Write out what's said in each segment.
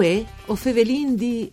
Uè, o Fevelin di...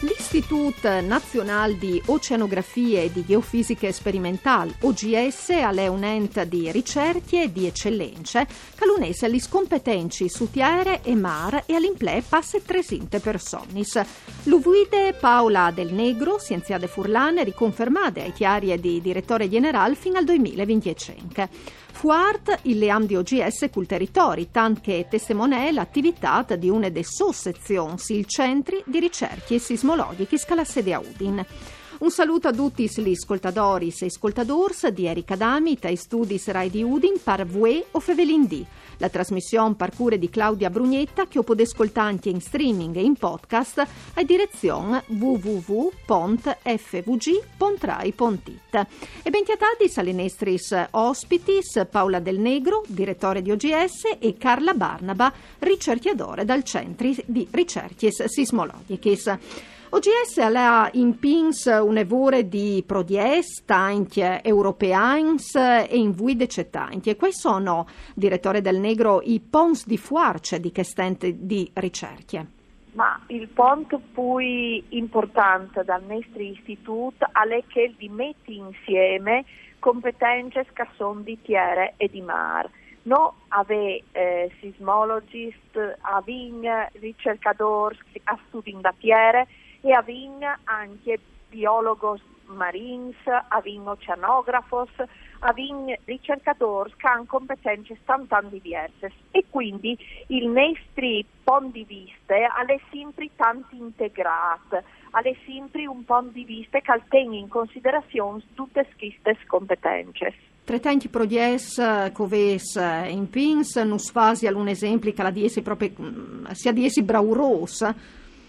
L'Istitut Nacional di Oceanografie e di Geofisiche Sperimental, OGS, è un ente di ricerche e di eccellenze che l'unese agli scompetenci su tiere e mar e all'imple passe tresinte personis. L'uvuide Paola Del Negro, scienziate furlane, riconfermate ai chiari di direttore generale fino al 2025. Fuart il leam di OGS col territori, tant che testimonè l'attività di una delle sue sezioni, il Centri di Ricerche Sismologiche scala sede a Udin. Un saluto a tutti gli ascoltatori e ascoltadors di Erika Dami, tai studi Rai di Udin, par Vue o Fevelindì. La trasmissione parcure di Claudia Brugnetta che potete ascoltare anche in streaming e in podcast a direzione www.tvg.rai.it. E bentiatati nostre ospitis Paola Del Negro, direttore di OGS, e Carla Barnaba, ricercatore dal Centri di Ricerche Sismologiche. OGS ha in pins un'evore di prodies, tanti europeans e in vuide cetanti. Questi sono, direttore del Negro, i pons di fuarce di che stente di ricerche. Ma il punto più importante dal nostro istituto è che di metti insieme competenze che di terra e di mare. Noi abbiamo eh, sismologist, abbiamo ricercatori studi da terra e avin anche biologos marins, avin oceanografos, avin ricercatori che hanno competenze tanto diverse e quindi il nostro punto di vista è sempre tanto integrato, è sempre un punto di vista che tiene in considerazione tutte queste competenze. Tre tanti prodies coves in pins, nus fasi alcun esempio che la diesi proprio, mm, sia diesi brauros,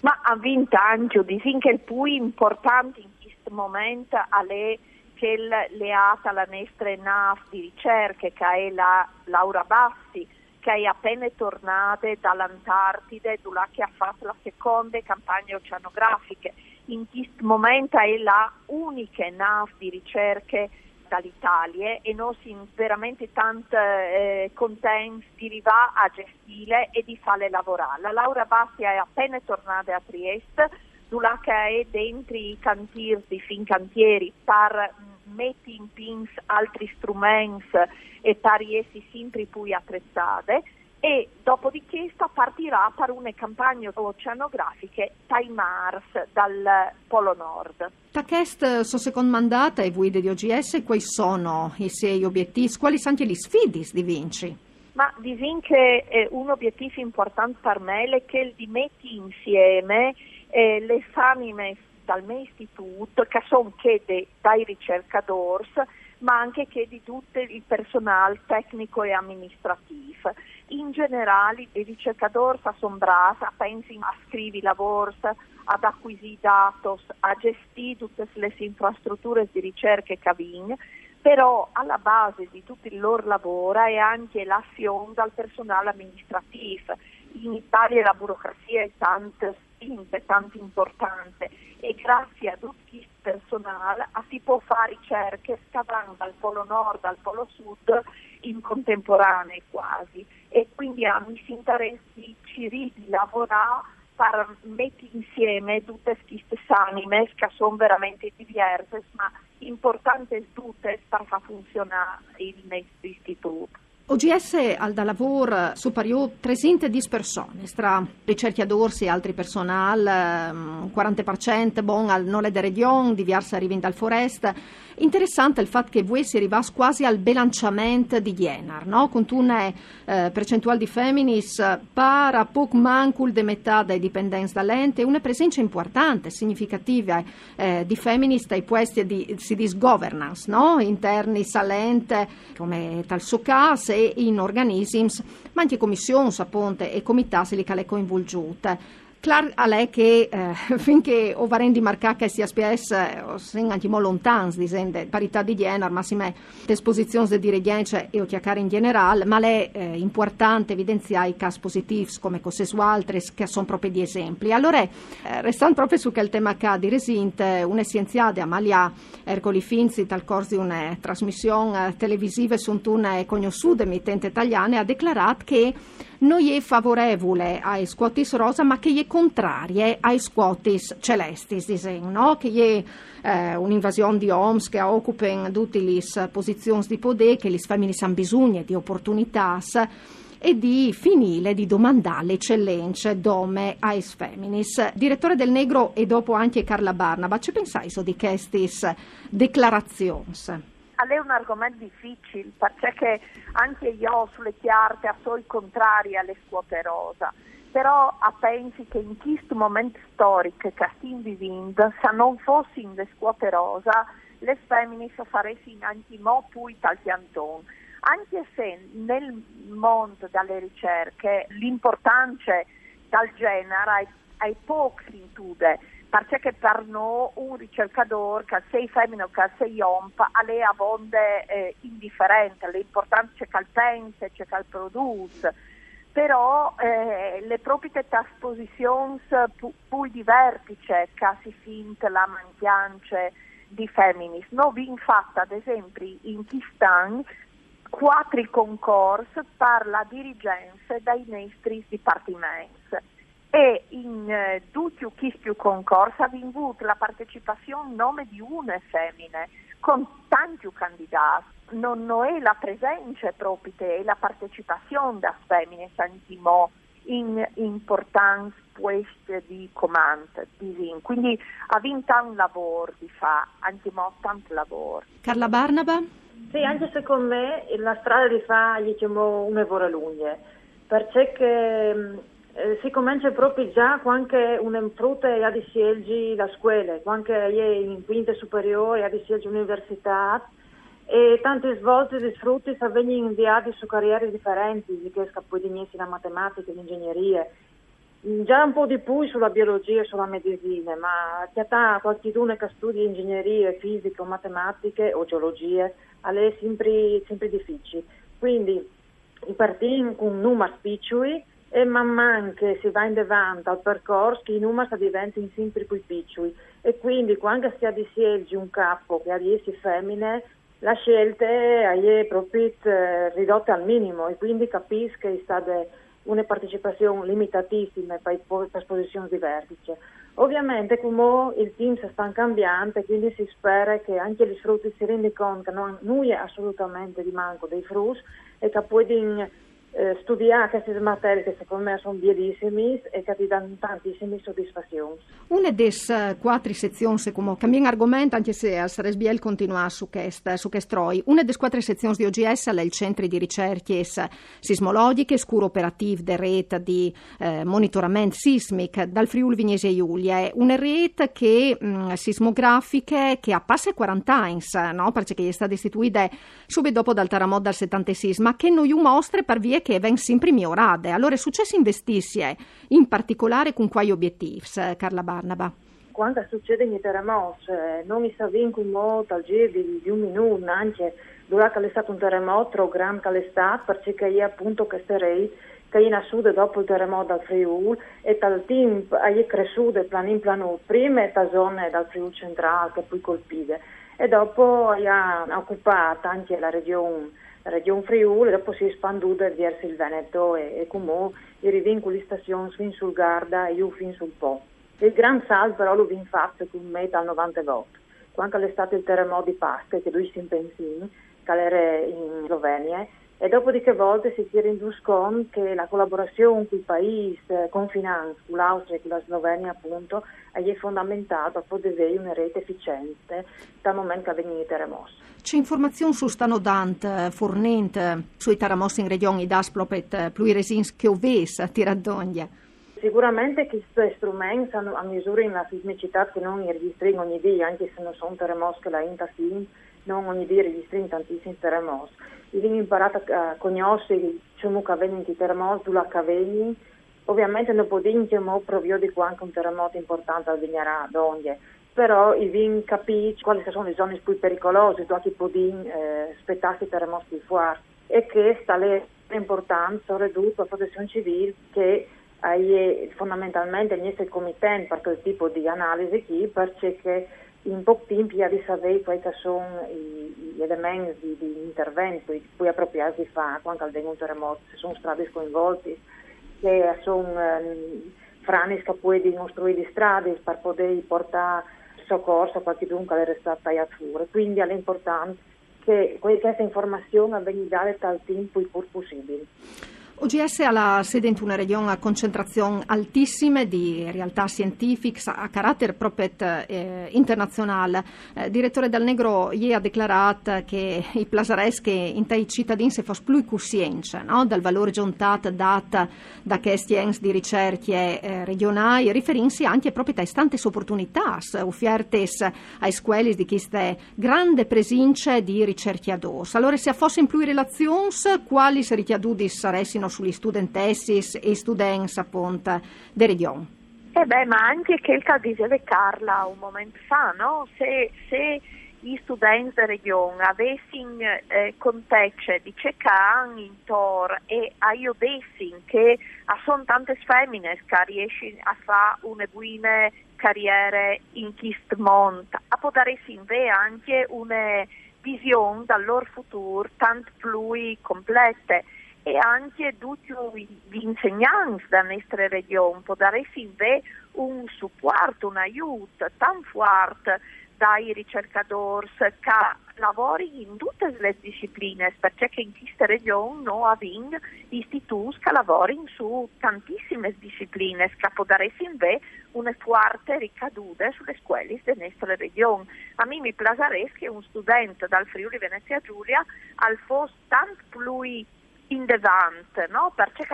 ma ha vinto anche, disin che il più importante in questo momento è che leata alla nostra NAF di ricerca, che è la Laura Bassi, che è appena tornata dall'Antartide, dove ha fatto la seconda campagna oceanografica. In questo momento è la unica NAF di ricerca dall'Italia e noi siamo veramente tanto eh, contenti di arrivare a gestire e di farle lavorare. La Laura Bassi è appena tornata a Trieste, dove è dentro i cantieri di Fincantieri per mettere in pins altri strumenti e per essere sempre più attrezzate e dopodiché partirà per una campagna oceanografiche dai Mars dal Polo Nord. Takest, suo secondo mandato e guide di OGS, quali sono i suoi obiettivi? Quali sono gli sfidi di Vinci? Ma di Vinci un obiettivo importante per me è che di metti insieme eh, le anime dal mio istituto, che sono che dai ricercatori, ma anche che di tutto il personale tecnico e amministrativo. In generale i ricercatori sono bravi, pensano a scrivere lavori, ad acquisire dati, a gestire tutte le infrastrutture di ricerca che avvengono, però alla base di tutto il loro lavoro è anche l'azione dal personale amministrativo. In Italia la burocrazia è tanto spinta, tanto importante e grazie a tutto questo personale si può fare ricerche scavando dal polo nord al polo sud in contemporanea quasi e quindi a mi si interessi ci di lavorare per mettere insieme tutte queste anime che sono veramente diverse ma importanti tutte per far funzionare il nostro istituto. OGS al da lavoro superiore 310 persone, tra ricercatori e altri personal, 40% ehm, bon al Nole de Region, diverse arrivano dal Forest. Interessante il fatto che voi si arrivasse quasi al bilanciamento di Jenar, no? con una eh, percentuale di femminis para poco mancul de metà dei dipendenti dall'ente, una presenza importante, significativa eh, di femminis dai posti di, governance, no? interni salente, come tal suo caso, in organismi, ma anche commissioni, appunto, e comitati che le coinvolgiute. Clar a lei che eh, finché o varendi marcacca sia SPS eh, sen anche mo lontans disende parità di genere massime esposizioni di dirigente e o in generale ma è eh, importante evidenziare i casi positivi come cose su altre che sono proprio di esempi allora eh, restando proprio su quel tema che di resinte un'essenziale Amalia Ercoli Finzi dal corso di una trasmissione televisiva su una conosciuta emittente italiana ha dichiarato che non è favorevole ai squatis rosa ma che è contraria ai squatis celestis, disegno, no? che è eh, un'invasione di OMS che occupano tutte le posizioni di potere, che le femmine hanno bisogno di opportunità e di finire di domandare eccellenze dome ais feminis. Direttore del Negro e dopo anche Carla Barnaba, ci pensai so di queste dichiarazioni? è un argomento difficile perché anche io sulle chiarte sono contraria alle quote rosa però pensi che in questo momento storico che stiamo vivendo se non fossero le quote rosa le femmine faressero anche mo più tal piantone anche se nel mondo delle ricerche l'importanza del genere è poco si intende perché per noi un ricercatore che sei femmina o che sei omp a lei a vonde eh, indifferente, l'importante c'è che pensa, c'è che produce, però eh, le proprie trasposizioni più di vertice che si finta la mancanza di femminis. Abbiamo fatto ad esempio in Kistan quattro concorsi per la dirigenza dei nostri dipartimenti e in eh, tutti questi concorsi ha avuto la partecipazione in nome di una femmina con tanti candidati. Non, non è la presenza proprio, è la partecipazione da femmine sentimo in importanza posti di comando. Quindi ha vinto un lavoro di fa, anche tanto lavoro. Carla Barnaba? Sì, anche secondo me la strada di fa diciamo una vora lunga, perché eh, si comincia proprio già quando un frutta ha di scelgi la scuola, quando è in quinta superiore ha di scelgi l'università e tante volte i frutti vengono inviati su carriere differenti, che poi di la matematica, l'ingegneria, già un po' di più sulla biologia e sulla medicina, ma c'è qualcuno che studia ingegneria, fisica o matematiche o geologia, è sempre, sempre difficile. Quindi, i partiti con numeri piccoli e man mano che si va in avanti al percorso i numeri diventano sempre più piccoli e quindi quando si ha di scelti un capo che ha 10 femmine la scelta è proprio eh, ridotta al minimo e quindi capisco che è stata una partecipazione limitatissima per, per posizioni di vertice. Ovviamente come il team si sta cambiando quindi si spera che anche gli frutti si rendano conto che non è assolutamente di manco dei frutti e che poi eh, studiare queste materie che secondo me sono bellissime e che ti danno tantissime soddisfazioni. Una delle quattro sezioni, come cambia argomento, anche se al Saresbiel continua su questo su roi, una delle quattro sezioni di OGS è il centro di ricerche sismologiche, scuro operativo di rete di eh, monitoramento sismico dal Friuli Vignese Giulia. Una rete che, mh, sismografiche che ha passato 40 anni, no? perché è stata istituita subito dopo dal terremoto del 76, ma che noi mostra per via che vengono sempre migliorate. Allora è successo investisse in particolare con quali obiettivi, Carla Barnaba? Quando succede i terremoti, eh, non mi sa vincono al giro di, un minuto, anche durante è stato un terremoto grande stato, perché io appunto che sarei che in sud dopo il terremoto del Friuli e dal team è cresciuto plan in plano prima e da zone del Friuli centrale che poi colpite e dopo ha occupato anche la regione Regione Friuli, dopo si è espanduta verso il Veneto e, e come i rivincoli stazioni fin sul Garda e io fin sul Po. Il gran salto però l'ho fatto con me dal 98, quando è stato il terremoto di Pasca, che lui si impensini, che era in Slovenia, e dopo di che volte si è renduto conto che la collaborazione con i paesi confinanti, con l'Austria e con la Slovenia appunto, è fondamentale per poter avere una rete efficiente dal momento che vengono i terremoti. C'è informazioni su stanno dante, fornente, sui terremoti in regioni d'Asplopet, Pluiresins che oves a Tiradogna? Sicuramente questi strumenti hanno a misura in la sismicità che non registriamo ogni giorno, anche se non sono terremoti che la INTA si non ogni giorno registriamo tantissimi terremoti abbiamo imparato a conoscere ciò che avviene in terremoti, dove avviene Ovviamente non possiamo periodico anche un terremoto importante al Vignarà d'Onghie, però i vin capisce quali sono le zone più pericolose, dove possiamo eh, aspettare terremoti più forti e che sta l'importanza ridurre la protezione civile che è fondamentalmente il comitato per quel tipo di analisi qui perché in poco tempo ha di sapere quali sono gli elementi di, di intervento di cui appropriarsi fare quando avviene un terremoto, se sono strade coinvolte, se sono eh, frani che possono costruire strade per poter portare soccorso a qualche dunque alle restate tagliature. Quindi è importante che questa informazione venga data al tempo il più possibile. OGS ha la sede in una regione a concentrazione altissima di realtà scientifiche a carattere proprio eh, internazionale. Eh, direttore Dal Negro ieri ha dichiarato che i plasareschi in tai cittadini se fosse più coscienza no? dal valore giuntato dato da questi enti di ricerche eh, regionali, riferendosi anche proprio a tante opportunità offerte ai scuole di queste grandi presenze di ricerchiatori. Allora, se fossero più relazioni, quali si richiaduti saressero sugli studentessi e studenti appunto della regione. Eh beh, ma anche che il diceva Carla un momento fa, no? Se, se gli studenti della regione avessero eh, contezze di cercare in tor e aiutassero che sono tante femmine che riescono a fare una buona carriera in questo mondo, a poter anche una visione dal loro futuro tanto più completa e anche tutti gli insegnanti della nostra regione può dare un supporto, un aiuto tan forte dai ricercatori che lavorano in tutte le discipline, perché in questa regione noi abbiamo istituti che lavorano su tantissime discipline, che può dare una forte ricaduta sulle scuole della nostra regione. A me mi piacerebbe che un studente dal Friuli Venezia Giulia al fosse tanto più in devant, no? perché è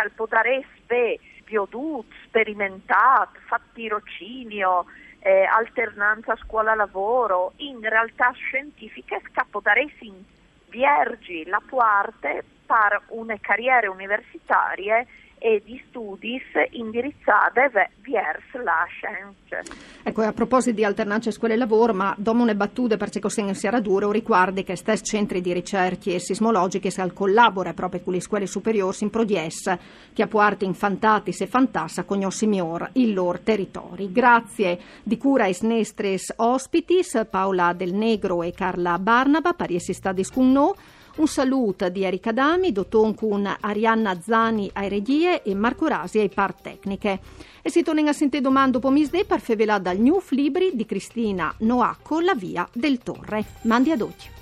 piodut, sperimentato, fatto tirocinio, eh, alternanza scuola-lavoro, in realtà scientifiche scapodaresi viergi la parte per una carriera universitaria e di studi indirizzate verso la scienza. Ecco, a proposito di alternanza scuola e lavoro, ma dopo una battuta per ciò che si era duro, riguardi che stessi centri di ricerche sismologiche si collabora proprio con le scuole superiori in prodies che appuarte infantati e fantassa con miglior il loro territori. Grazie di cura ai snestres ospitis, Paola Del Negro e Carla Barnaba, pariesi stadis con noi. Un saluto di Erika Dami, dottor con Arianna Zani ai regie e Marco Rasi ai par tecniche. E si torna a sentire domani dopo misdè per fevelà dal New Libri di Cristina Noacco, La via del Torre. Mandi ad oggi.